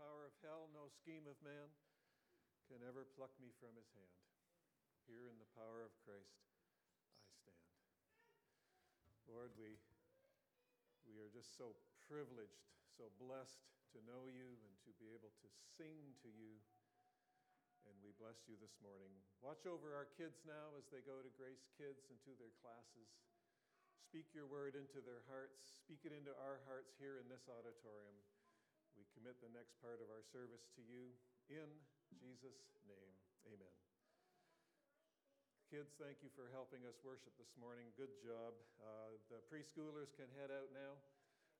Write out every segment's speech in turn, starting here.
power of hell, no scheme of man can ever pluck me from his hand. Here in the power of Christ, I stand. Lord, we, we are just so privileged, so blessed to know you and to be able to sing to you. And we bless you this morning. Watch over our kids now as they go to Grace Kids and to their classes. Speak your word into their hearts. Speak it into our hearts here in this auditorium. We commit the next part of our service to you. In Jesus' name, amen. Kids, thank you for helping us worship this morning. Good job. Uh, the preschoolers can head out now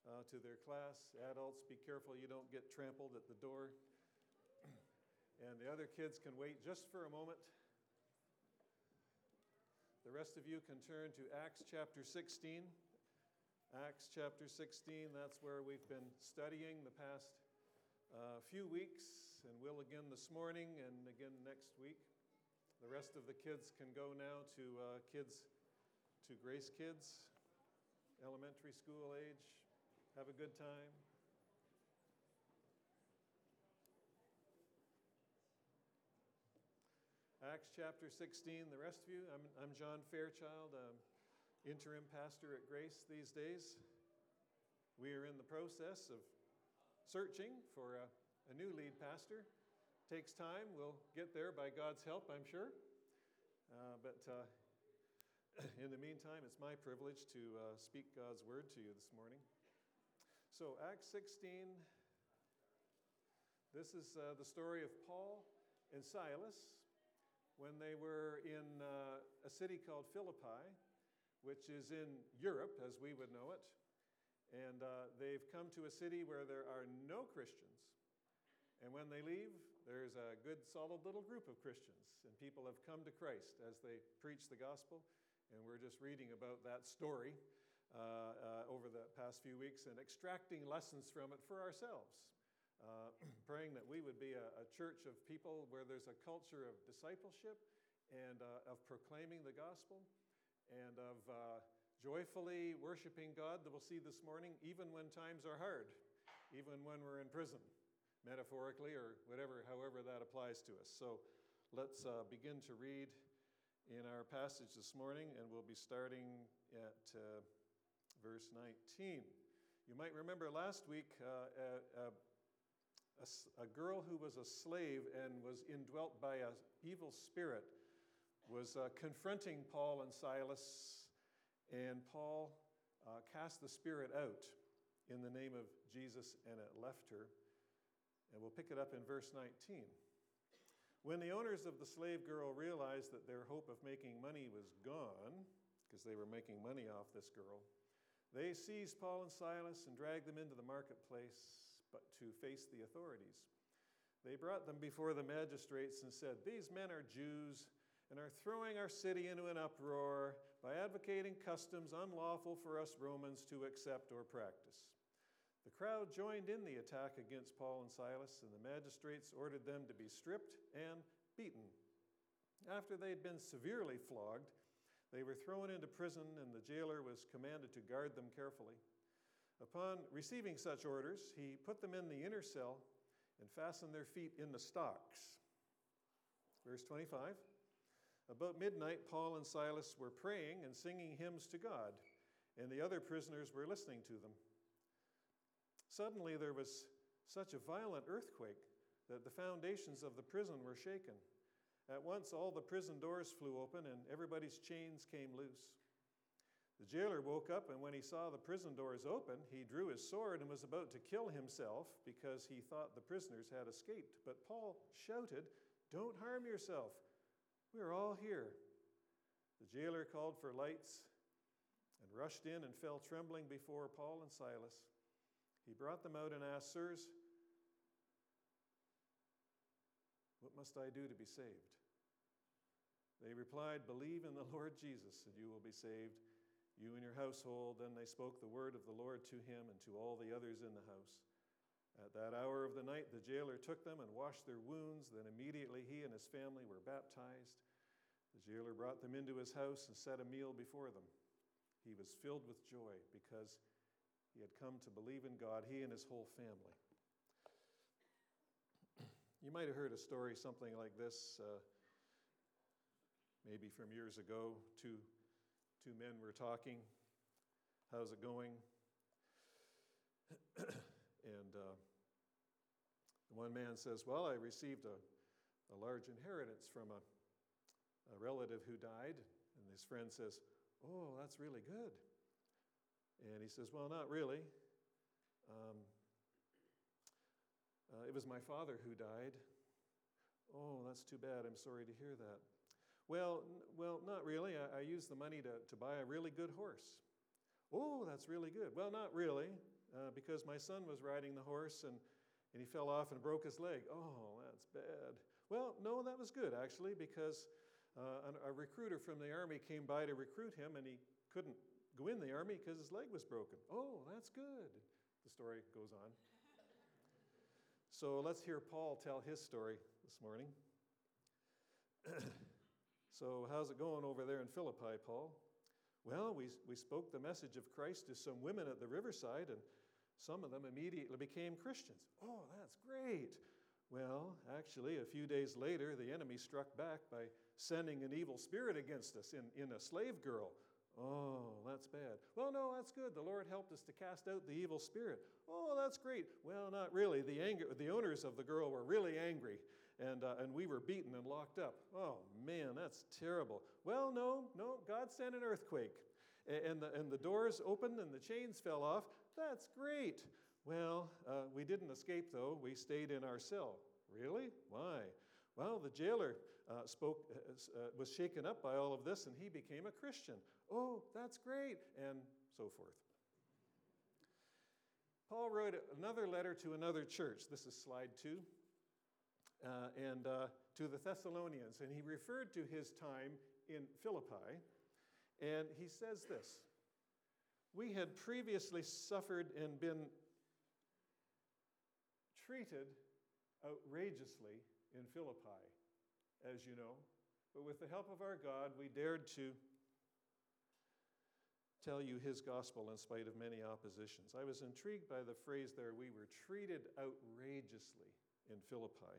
uh, to their class. Adults, be careful you don't get trampled at the door. and the other kids can wait just for a moment. The rest of you can turn to Acts chapter 16. Acts chapter 16, that's where we've been studying the past uh, few weeks, and will again this morning and again next week. The rest of the kids can go now to uh, kids, to Grace Kids, elementary school age. Have a good time. Acts chapter 16, the rest of you. I'm, I'm John Fairchild, I'm interim pastor at Grace these days. We are in the process of searching for a, a new lead pastor. Takes time. We'll get there by God's help, I'm sure. Uh, but uh, in the meantime, it's my privilege to uh, speak God's word to you this morning. So, Acts 16, this is uh, the story of Paul and Silas when they were in uh, a city called Philippi, which is in Europe as we would know it. And uh, they've come to a city where there are no Christians. And when they leave, there's a good, solid little group of Christians. And people have come to Christ as they preach the gospel. And we're just reading about that story uh, uh, over the past few weeks and extracting lessons from it for ourselves uh, praying that we would be a, a, church of people where there's a culture of discipleship and uh, of proclaiming the gospel and of uh, joyfully worshiping God that we'll see this morning, even when times are hard, even when we're in prison, metaphorically or whatever, however that applies to us. So let's uh, begin to read in our passage this morning, and we'll be starting at uh, verse 19. You might remember last week, uh, uh, a, a girl who was a slave and was indwelt by an evil spirit was uh, confronting Paul and Silas, and Paul uh, cast the spirit out in the name of Jesus, and it left her. And we'll pick it up in verse 19. When the owners of the slave girl realized that their hope of making money was gone, because they were making money off this girl, they seized Paul and Silas and dragged them into the marketplace but to face the authorities. They brought them before the magistrates and said, These men are Jews and are throwing our city into an uproar by advocating customs unlawful for us Romans to accept or practice. The crowd joined in the attack against Paul and Silas, and the magistrates ordered them to be stripped and beaten. After they had been severely flogged, they were thrown into prison, and the jailer was commanded to guard them carefully. Upon receiving such orders, he put them in the inner cell and fastened their feet in the stocks. Verse 25 About midnight, Paul and Silas were praying and singing hymns to God, and the other prisoners were listening to them. Suddenly, there was such a violent earthquake that the foundations of the prison were shaken. At once, all the prison doors flew open, and everybody's chains came loose. The jailer woke up, and when he saw the prison doors open, he drew his sword and was about to kill himself because he thought the prisoners had escaped. But Paul shouted, Don't harm yourself. We're all here. The jailer called for lights and rushed in and fell trembling before Paul and Silas. He brought them out and asked, Sirs, what must I do to be saved? They replied, Believe in the Lord Jesus, and you will be saved you and your household. Then they spoke the word of the Lord to him and to all the others in the house. At that hour of the night, the jailer took them and washed their wounds. Then immediately he and his family were baptized. The jailer brought them into his house and set a meal before them. He was filled with joy because he had come to believe in God, he and his whole family. You might have heard a story something like this, uh, maybe from years ago. Two, two men were talking. How's it going? and uh, one man says, Well, I received a, a large inheritance from a, a relative who died. And his friend says, Oh, that's really good. And he says, Well, not really. Um, uh, it was my father who died. Oh, that's too bad. I'm sorry to hear that. Well, n- well, not really. I, I used the money to, to buy a really good horse. Oh, that's really good. Well, not really, uh, because my son was riding the horse and, and he fell off and broke his leg. Oh, that's bad. Well, no, that was good, actually, because uh, a recruiter from the army came by to recruit him and he couldn't go in the army because his leg was broken. Oh, that's good. The story goes on. So let's hear Paul tell his story this morning. so, how's it going over there in Philippi, Paul? Well, we, we spoke the message of Christ to some women at the riverside, and some of them immediately became Christians. Oh, that's great. Well, actually, a few days later, the enemy struck back by sending an evil spirit against us in, in a slave girl. Oh, that's bad. Well, no, that's good. The Lord helped us to cast out the evil spirit. Oh, that's great. Well, not really. The, anger, the owners of the girl were really angry, and, uh, and we were beaten and locked up. Oh, man, that's terrible. Well, no, no, God sent an earthquake, and the, and the doors opened and the chains fell off. That's great. Well, uh, we didn't escape, though. We stayed in our cell. Really? Why? Well, the jailer uh, spoke, uh, uh, was shaken up by all of this, and he became a Christian. Oh, that's great, and so forth. Paul wrote another letter to another church. This is slide two. Uh, and uh, to the Thessalonians, and he referred to his time in Philippi, and he says this We had previously suffered and been treated outrageously in Philippi, as you know. But with the help of our God, we dared to tell you his gospel in spite of many oppositions. I was intrigued by the phrase there we were treated outrageously in Philippi.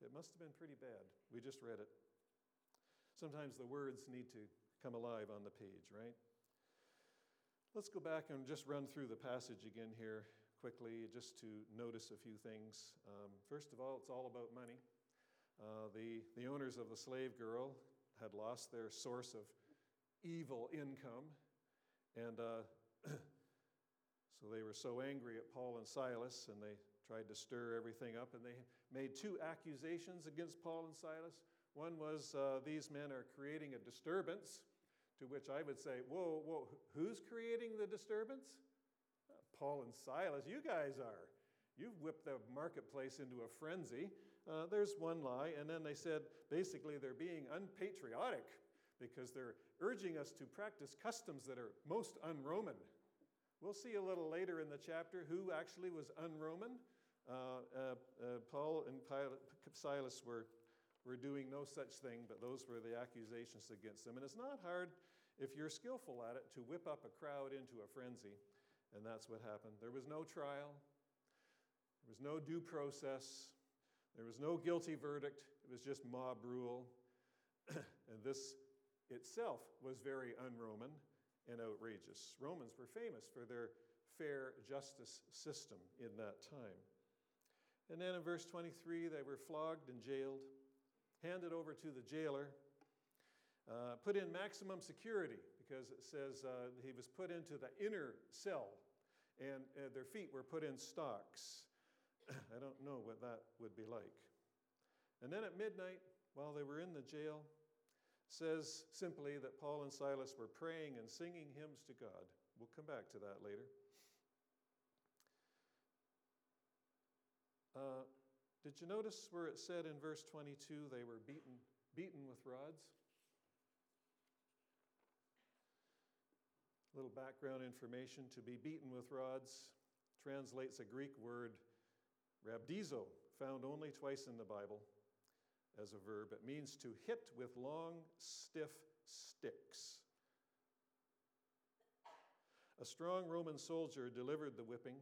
It must have been pretty bad. We just read it. Sometimes the words need to come alive on the page, right? Let's go back and just run through the passage again here quickly, just to notice a few things. Um, first of all, it's all about money. Uh, the, the owners of the slave girl had lost their source of evil income. And uh, so they were so angry at Paul and Silas, and they tried to stir everything up. And they made two accusations against Paul and Silas. One was uh, these men are creating a disturbance, to which I would say, Whoa, whoa, who's creating the disturbance? Uh, Paul and Silas, you guys are. You've whipped the marketplace into a frenzy. Uh, there's one lie. And then they said basically they're being unpatriotic because they're urging us to practice customs that are most un Roman. We'll see a little later in the chapter who actually was un Roman. Uh, uh, uh, Paul and Silas were, were doing no such thing, but those were the accusations against them. And it's not hard, if you're skillful at it, to whip up a crowd into a frenzy. And that's what happened. There was no trial, there was no due process, there was no guilty verdict. It was just mob rule. and this itself was very un Roman and outrageous. Romans were famous for their fair justice system in that time. And then in verse 23, they were flogged and jailed, handed over to the jailer, uh, put in maximum security because it says uh, he was put into the inner cell and uh, their feet were put in stocks. I don't know what that would be like. And then at midnight, while they were in the jail, says simply that Paul and Silas were praying and singing hymns to God. We'll come back to that later. Uh, did you notice where it said in verse 22 they were beaten, beaten with rods? Little background information to be beaten with rods translates a Greek word, rhabdizo, found only twice in the Bible as a verb. It means to hit with long, stiff sticks. A strong Roman soldier delivered the whipping.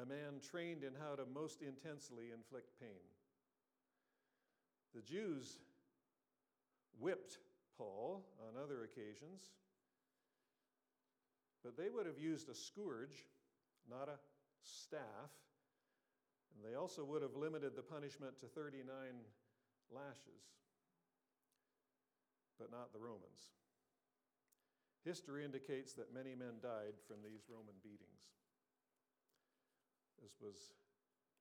a man trained in how to most intensely inflict pain. The Jews whipped Paul on other occasions, but they would have used a scourge, not a staff. And they also would have limited the punishment to 39 lashes, but not the Romans. History indicates that many men died from these Roman beatings. This was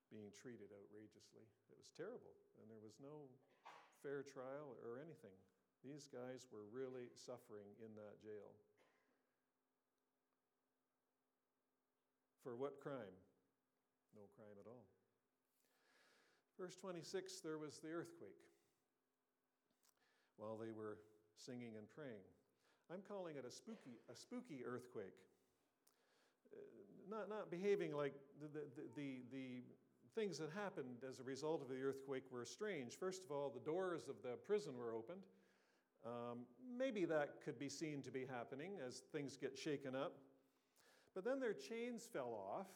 being treated outrageously. It was terrible, and there was no fair trial or anything. These guys were really suffering in that jail. For what crime? No crime at all. Verse 26 there was the earthquake while they were singing and praying. I'm calling it a spooky, a spooky earthquake. Uh, not, not behaving like the, the, the, the things that happened as a result of the earthquake were strange. First of all, the doors of the prison were opened. Um, maybe that could be seen to be happening as things get shaken up. But then their chains fell off,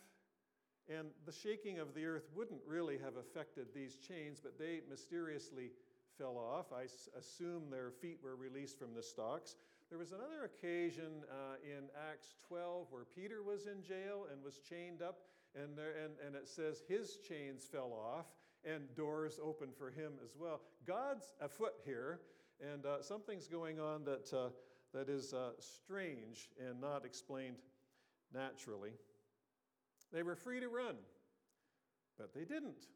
and the shaking of the earth wouldn't really have affected these chains, but they mysteriously fell off. I assume their feet were released from the stocks. There was another occasion uh, in Acts 12 where Peter was in jail and was chained up, and, there, and, and it says his chains fell off and doors opened for him as well. God's afoot here, and uh, something's going on that, uh, that is uh, strange and not explained naturally. They were free to run, but they didn't.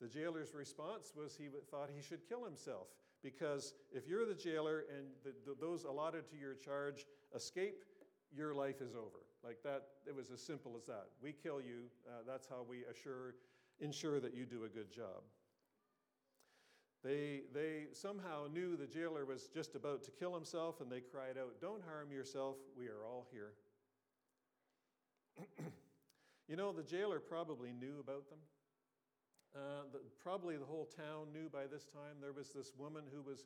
The jailer's response was he thought he should kill himself. Because if you're the jailer and the, the, those allotted to your charge escape, your life is over. Like that, it was as simple as that. We kill you, uh, that's how we assure, ensure that you do a good job. They, they somehow knew the jailer was just about to kill himself and they cried out, Don't harm yourself, we are all here. You know, the jailer probably knew about them. Uh, the, probably the whole town knew by this time there was this woman who was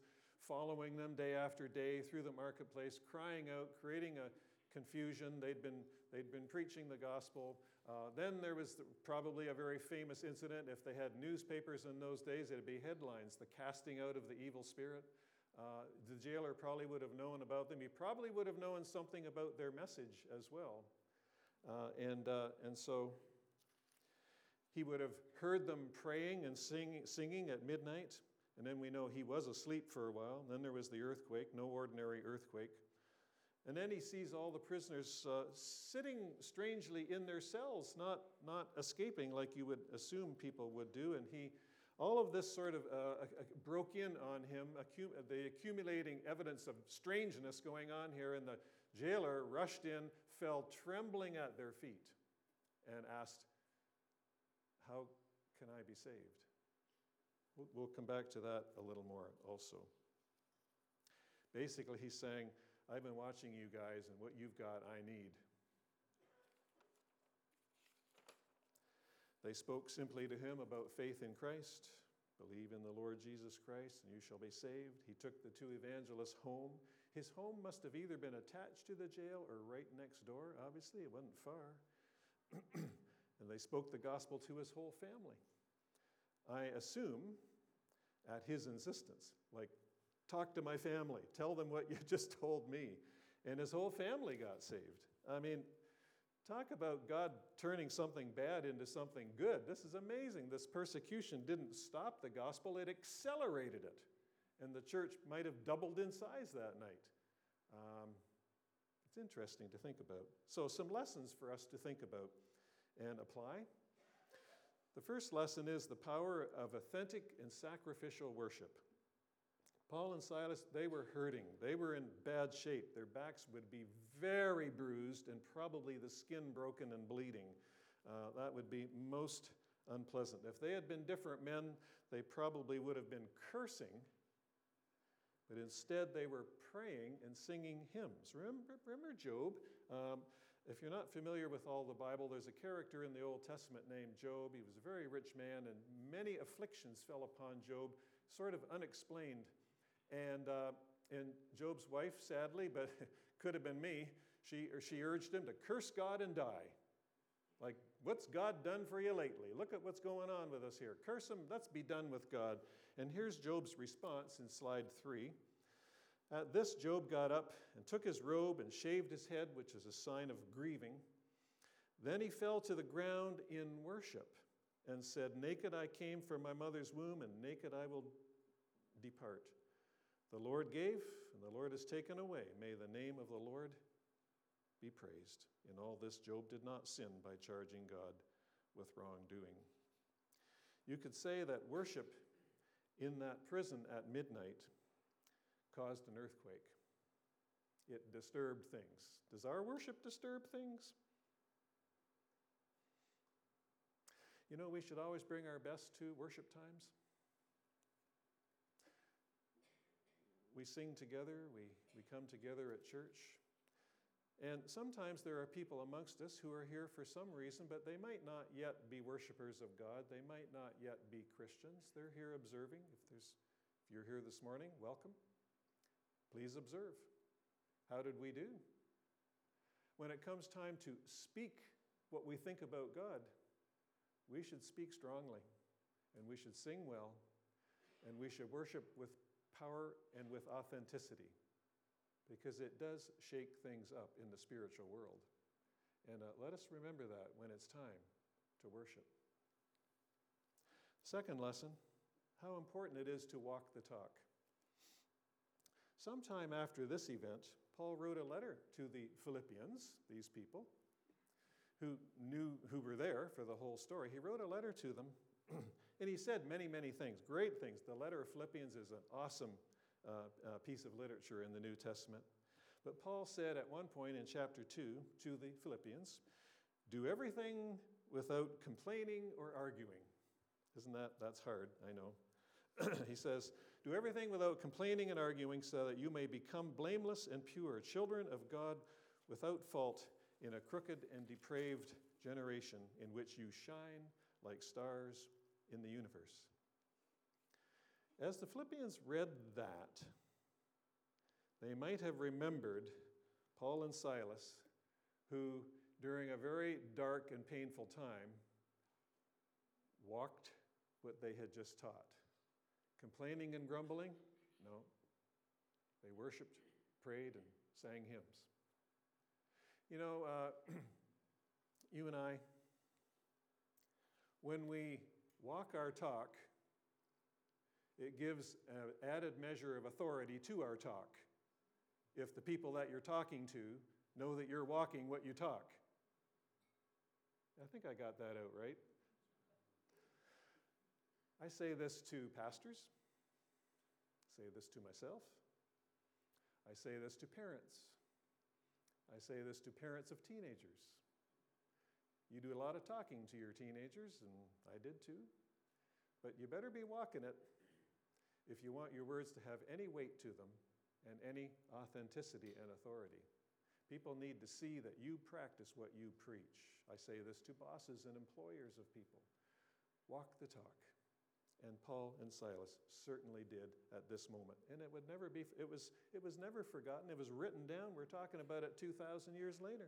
following them day after day through the marketplace, crying out, creating a confusion. They'd been, they'd been preaching the gospel. Uh, then there was the, probably a very famous incident. If they had newspapers in those days, it'd be headlines the casting out of the evil spirit. Uh, the jailer probably would have known about them. He probably would have known something about their message as well. Uh, and, uh, and so he would have heard them praying and sing, singing at midnight, and then we know he was asleep for a while. Then there was the earthquake, no ordinary earthquake. And then he sees all the prisoners uh, sitting strangely in their cells, not, not escaping like you would assume people would do. And he, all of this sort of uh, broke in on him, the accumulating evidence of strangeness going on here. in the jailer rushed in, fell trembling at their feet, and asked, how can I be saved? We'll, come back to that a little more also. Basically, he's saying, I've been watching you guys, and what you've got, I need. They spoke simply to him about faith in Christ. Believe in the Lord Jesus Christ, and you shall be saved. He took the two evangelists home. His home must have either been attached to the jail or right next door. Obviously, it wasn't far. and they spoke the gospel to his whole family. I assume at his insistence, like, talk to my family, tell them what you just told me. And his whole family got saved. I mean, talk about God turning something bad into something good. This is amazing. This persecution didn't stop the gospel, it accelerated it. And the church might have doubled in size that night. Um, it's interesting to think about. So, some lessons for us to think about and apply. The first lesson is the power of authentic and sacrificial worship. Paul and Silas, they were hurting. They were in bad shape. Their backs would be very bruised and probably the skin broken and bleeding. Uh, that would be most unpleasant. If they had been different men, they probably would have been cursing, but instead they were praying and singing hymns. Remember, remember Job? Um, if you're not familiar with all the Bible, there's a character in the Old Testament named Job. He was a very rich man, and many afflictions fell upon Job, sort of unexplained. And, uh, and Job's wife, sadly, but could have been me, she, or she urged him to curse God and die. Like, what's God done for you lately? Look at what's going on with us here. Curse him, let's be done with God. And here's Job's response in slide three. At this, Job got up and took his robe and shaved his head, which is a sign of grieving. Then he fell to the ground in worship and said, Naked I came from my mother's womb, and naked I will depart. The Lord gave, and the Lord has taken away. May the name of the Lord be praised. In all this, Job did not sin by charging God with wrongdoing. You could say that worship in that prison at midnight caused an earthquake. It disturbed things. Does our worship disturb things? You know, we should always bring our best to worship times. We sing together, we, we come together at church. And sometimes there are people amongst us who are here for some reason, but they might not yet be worshipers of God. They might not yet be Christians. They're here observing. If, there's, if you're here this morning, welcome. Please observe. How did we do? When it comes time to speak what we think about God, we should speak strongly, and we should sing well, and we should worship with power and with authenticity, because it does shake things up in the spiritual world. And uh, let us remember that when it's time to worship. Second lesson how important it is to walk the talk. Sometime after this event, Paul wrote a letter to the Philippians, these people, who knew who were there for the whole story, he wrote a letter to them, and he said many, many things, great things. The letter of Philippians is an awesome uh, uh, piece of literature in the New Testament. But Paul said at one point in chapter 2 to the Philippians, do everything without complaining or arguing. Isn't that, that's hard, I know. he says, Do everything without complaining and arguing, so that you may become blameless and pure, children of God without fault in a crooked and depraved generation in which you shine like stars in the universe. As the Philippians read that, they might have remembered Paul and Silas, who, during a very dark and painful time, walked what they had just taught. Complaining and grumbling? No. They worshiped, prayed, and sang hymns. You know, uh, you and I, when we walk our talk, it gives an added measure of authority to our talk. If the people that you're talking to know that you're walking what you talk. I think I got that out right. I say this to pastors, I say this to myself, I say this to parents. I say this to parents of teenagers. You do a lot of talking to your teenagers, and I did too. But you better be walking it if you want your words to have any weight to them and any authenticity and authority. People need to see that you practice what you preach. I say this to bosses and employers of people. Walk the talk. And Paul and Silas certainly did at this moment. And it would never be, it was, it was never forgotten. It was written down. We're talking about it 2,000 years later.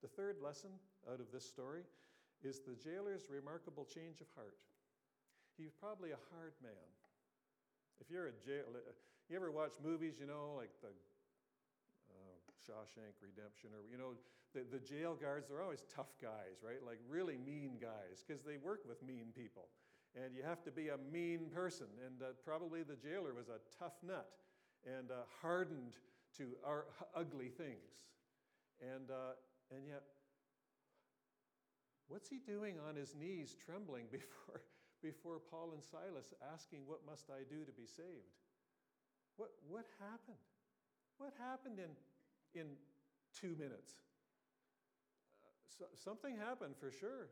The third lesson out of this story is the jailer's remarkable change of heart. He's probably a hard man. If you're a jail, you ever watch movies, you know, like the uh, Shawshank Redemption, or, you know, the, the jail guards, they're always tough guys, right? Like really mean guys, because they work with mean people and you have to be a mean person. And uh, probably the jailer was a tough nut and uh, hardened to our ugly things. And, uh, and yet, what's he doing on his knees, trembling before, before Paul and Silas, asking, What must I do to be saved? What, what happened? What happened in, in two minutes? Uh, so, something happened for sure.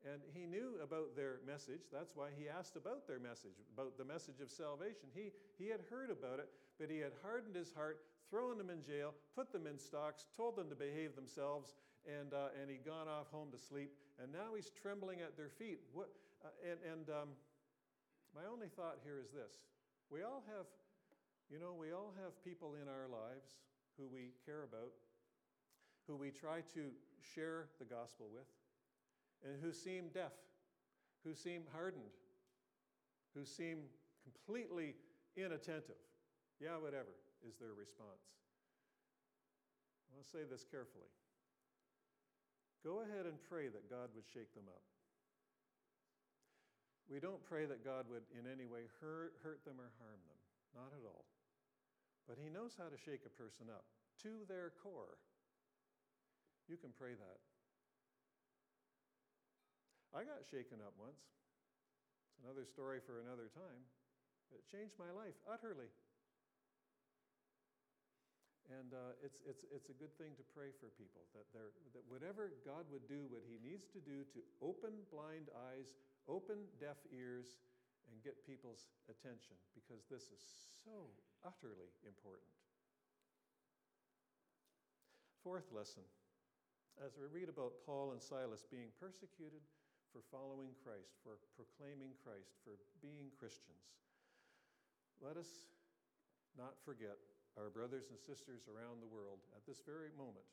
And he knew about their message. That's why he asked about their message, about the message of salvation. He, he had heard about it, but he had hardened his heart, thrown them in jail, put them in stocks, told them to behave themselves, and, uh, and he'd gone off home to sleep. And now he's trembling at their feet. What, uh, and and um, my only thought here is this we all have, you know, we all have people in our lives who we care about, who we try to share the gospel with and who seem deaf, who seem hardened, who seem completely inattentive. Yeah, whatever is their response. I'll say this carefully. Go ahead and pray that God would shake them up. We don't pray that God would in any way hurt, hurt them or harm them, not at all. But He knows how to shake a person up to their core. You can pray that. I got shaken up once. It's another story for another time. It changed my life utterly. And uh, it's, it's, it's a good thing to pray for people that, that whatever God would do, what He needs to do to open blind eyes, open deaf ears, and get people's attention, because this is so utterly important. Fourth lesson as we read about Paul and Silas being persecuted for following Christ, for proclaiming Christ, for being Christians, let us not forget our brothers and sisters around the world at this very moment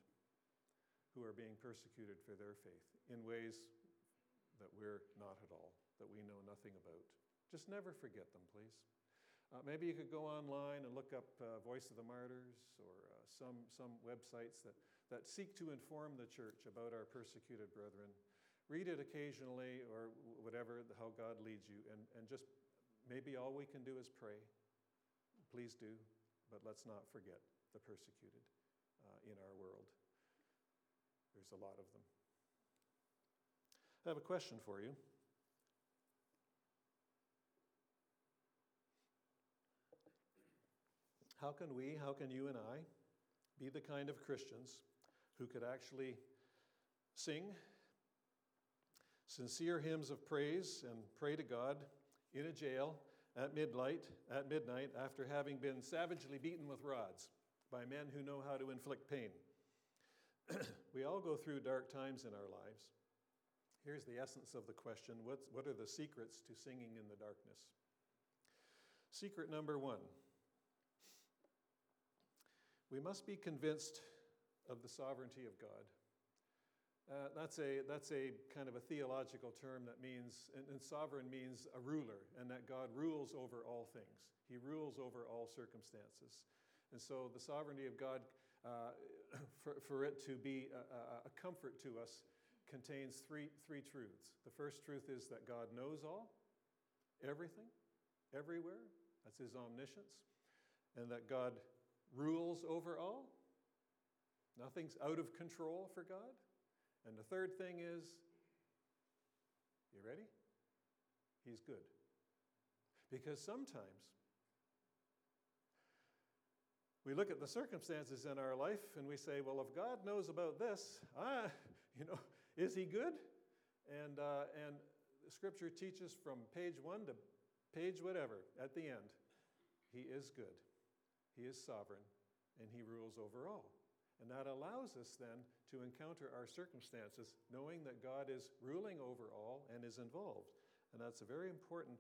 who are being persecuted for their faith in ways that we're not at all, that we know nothing about. Just never forget them, please. Uh, maybe you could go online and look up uh, Voice of the Martyrs or uh, some, some websites that, that seek to inform the church about our persecuted brethren. Read it occasionally or whatever, how God leads you, and, and just maybe all we can do is pray. Please do, but let's not forget the persecuted uh, in our world. There's a lot of them. I have a question for you. How can we, how can you and I be the kind of Christians who could actually sing sincere hymns of praise and pray to God in a jail at midnight, at midnight after having been savagely beaten with rods by men who know how to inflict pain. we all go through dark times in our lives. Here's the essence of the question What's, What are the secrets to singing in the darkness? Secret number one we must be convinced of the sovereignty of God. Uh, that's, a, that's a kind of a theological term that means, and, and, sovereign means a ruler, and that God rules over all things. He rules over all circumstances. And so the sovereignty of God, uh, for, for it to be a, a, a comfort to us, contains three, three truths. The first truth is that God knows all, everything, everywhere. That's his omniscience. And that God rules over all. Nothing's out of control for God. And the third thing is, you ready? He's good. Because sometimes we look at the circumstances in our life and we say, well, if God knows about this, ah, you know, is he good? And, uh, and scripture teaches from page one to page whatever at the end, he is good. He is sovereign and He rules over all. And that allows us then to encounter our circumstances knowing that God is ruling over all and is involved. And that's a very important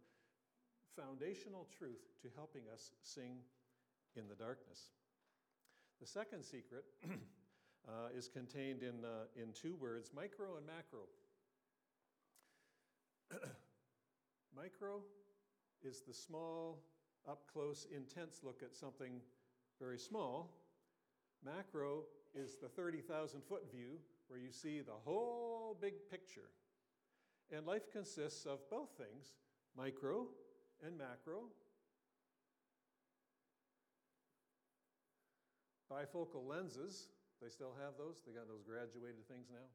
foundational truth to helping us sing in the darkness. The second secret uh, is contained in, uh, in two words micro and macro. micro is the small, up close, intense look at something very small. Macro is the 30,000 foot view where you see the whole big picture. And life consists of both things micro and macro. Bifocal lenses, they still have those. They got those graduated things now.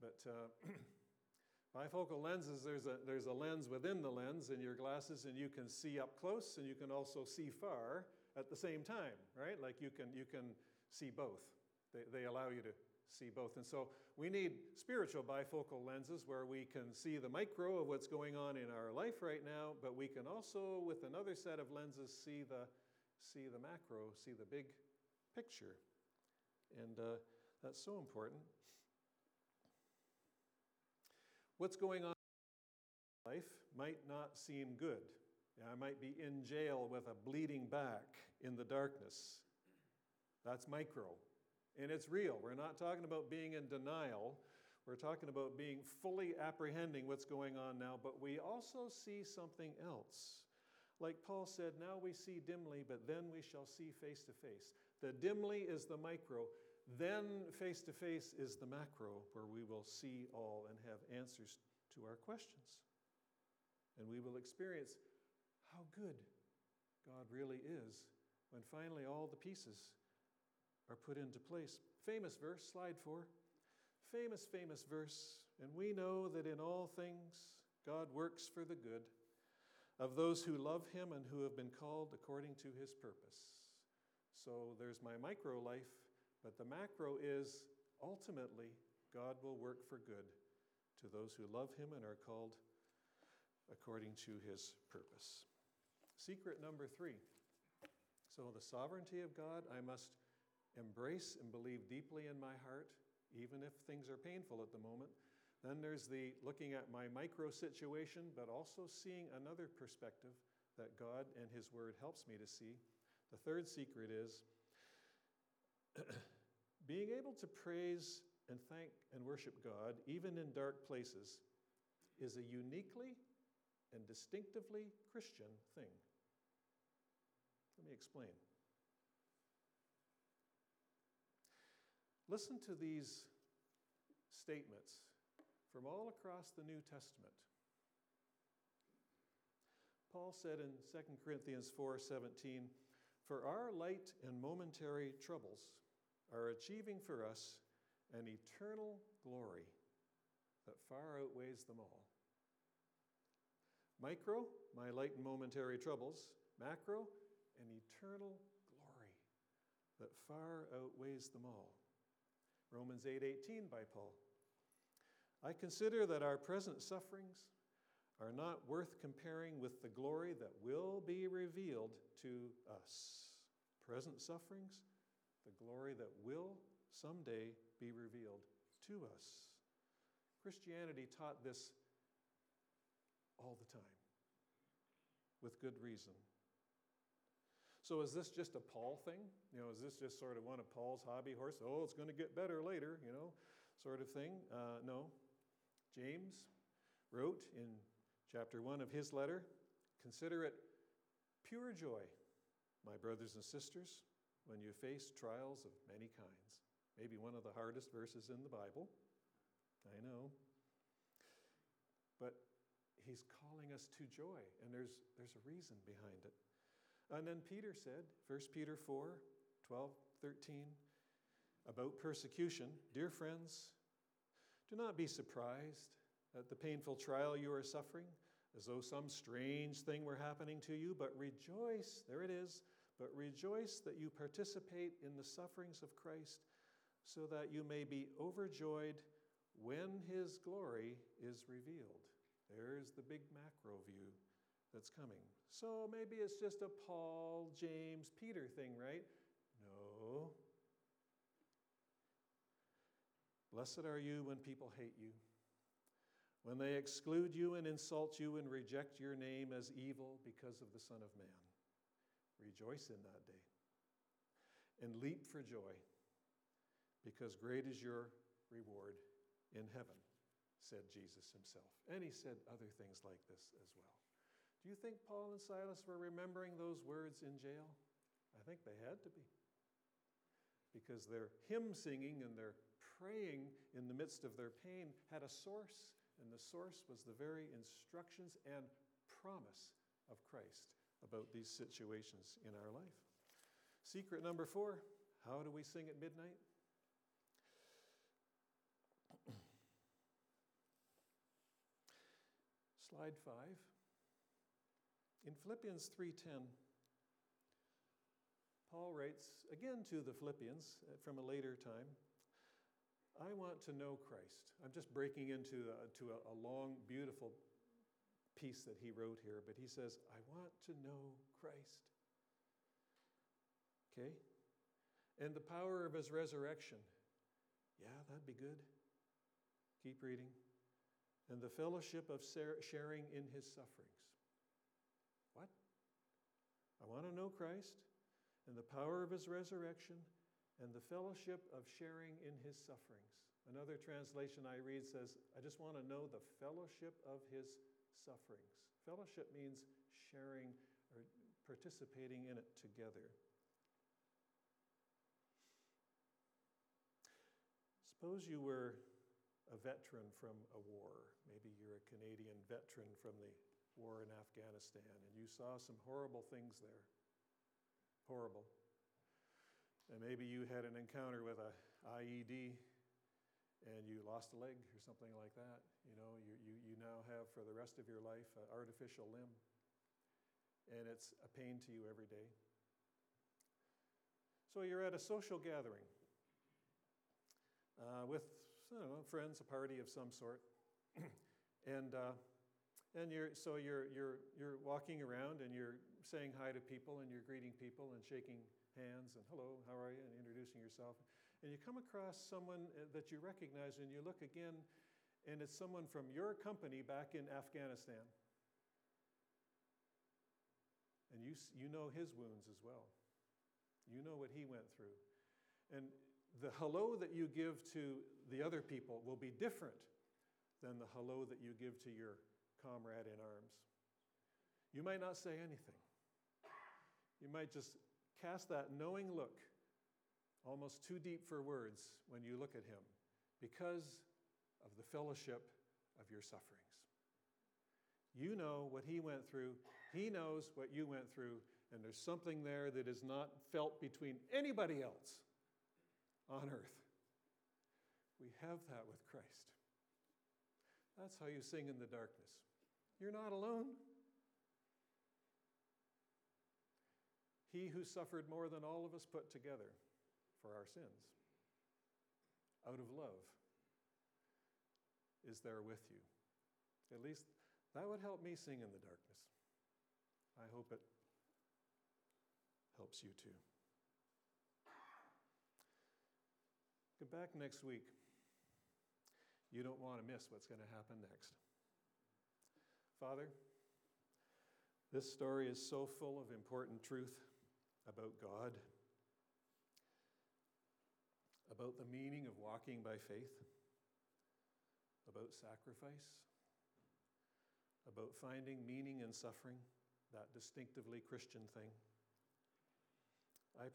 But uh, Bifocal lenses, there's a, there's a lens within the lens in your glasses, and you can see up close and you can also see far at the same time, right? Like you can, you can see both. They, they allow you to see both. And so we need spiritual bifocal lenses where we can see the micro of what's going on in our life right now, but we can also, with another set of lenses, see the, see the macro, see the big picture. And uh, that's so important what's going on in life might not seem good. I might be in jail with a bleeding back in the darkness. That's micro. And it's real. We're not talking about being in denial. We're talking about being fully apprehending what's going on now, but we also see something else. Like Paul said, now we see dimly, but then we shall see face to face. The dimly is the micro, then face to face is the macro, where we will see all and have answers to our questions. And we will experience how good God really is when finally all the pieces are put into place. Famous verse, slide four. Famous, famous verse. And we know that in all things God works for the good of those who love him and who have been called according to his purpose. So there's my micro life, but the macro is ultimately God will work for good to those who love him and are called according to his purpose. Secret number three. So, the sovereignty of God, I must embrace and believe deeply in my heart, even if things are painful at the moment. Then there's the looking at my micro situation, but also seeing another perspective that God and His Word helps me to see. The third secret is being able to praise and thank and worship God, even in dark places, is a uniquely and distinctively Christian thing. Let me explain. Listen to these statements from all across the New Testament. Paul said in 2 Corinthians 4:17, "For our light and momentary troubles are achieving for us an eternal glory that far outweighs them all." Micro, my light and momentary troubles. Macro, an eternal glory that far outweighs them all. Romans 8:18 8, by Paul. I consider that our present sufferings are not worth comparing with the glory that will be revealed to us. Present sufferings, the glory that will someday be revealed to us. Christianity taught this all the time with good reason. So, is this just a Paul thing? You know, is this just sort of one of Paul's hobby horse? Oh, it's going to get better later, you know, sort of thing? Uh, no. James wrote in chapter 1 of his letter Consider it pure joy, my brothers and sisters, when you face trials of many kinds. Maybe one of the hardest verses in the Bible. I know. But he's calling us to joy, and there's, there's a reason behind it. And then Peter said, 1 Peter 4 12, 13, about persecution Dear friends, do not be surprised at the painful trial you are suffering, as though some strange thing were happening to you, but rejoice, there it is, but rejoice that you participate in the sufferings of Christ, so that you may be overjoyed when his glory is revealed. There's the big macro view that's coming. So maybe it's just a Paul, James, Peter thing, right? No. Blessed are you when people hate you when they exclude you and insult you and reject your name as evil because of the Son of Man. Rejoice in that day and leap for joy, because great is your reward in heaven, said Jesus himself. And he said other things like this as well. Do you think Paul and Silas were remembering those words in jail? I think they had to be. Because their hymn singing and their praying in the midst of their pain had a source and the source was the very instructions and promise of Christ about these situations in our life. Secret number four how do we sing at midnight? Slide five. In Philippians 3:10, Paul writes again to the Philippians uh, from a later time. I want to know Christ. I'm just breaking into a, to a, a long, beautiful piece that he wrote here, but he says, I want to know Christ. Okay? And the power of his resurrection. Yeah, that'd be good. Keep reading. And the fellowship of sharing in his sufferings. I want to know Christ and the power of his resurrection and the fellowship of sharing in his sufferings. Another translation I read says, I just want to know the fellowship of his sufferings. Fellowship means sharing or participating in it together. Suppose you were a veteran from a war. Maybe you're a Canadian veteran from the war in Afghanistan and you saw some horrible things there. Horrible. And maybe you had an encounter with a IED and you lost a leg or something like that. You know, you, you, you now have for the rest of your life an artificial limb. And it's a pain to you every day. So you're at a social gathering uh, with know, friends, a party of some sort. and uh, and you're, so you're, you're, you're walking around and you're saying hi to people and you're greeting people and shaking hands and hello, how are you, and introducing yourself. And you come across someone uh, that you recognize and you look again, and it's someone from your company back in Afghanistan. And you, you know his wounds as well. You know what he went through. And the hello that you give to the other people will be different than the hello that you give to your comrade in arms. You might not say anything. You might just cast that knowing look, almost too deep for words, when you look at him, because of the fellowship of your sufferings. You know what he went through, he knows what you went through, and there's something there that is not felt between anybody else on earth. We have that with Christ. That's how you sing in the darkness. You're not alone. He who suffered more than all of us put together for our sins, out of love, is there with you. At least that would help me sing in the darkness. I hope it helps you too. Get back next week. You don't want to miss what's going to happen next. Father, this story is so full of important truth about God, about the meaning of walking by faith, about sacrifice, about finding meaning in suffering, that distinctively Christian thing. I pray.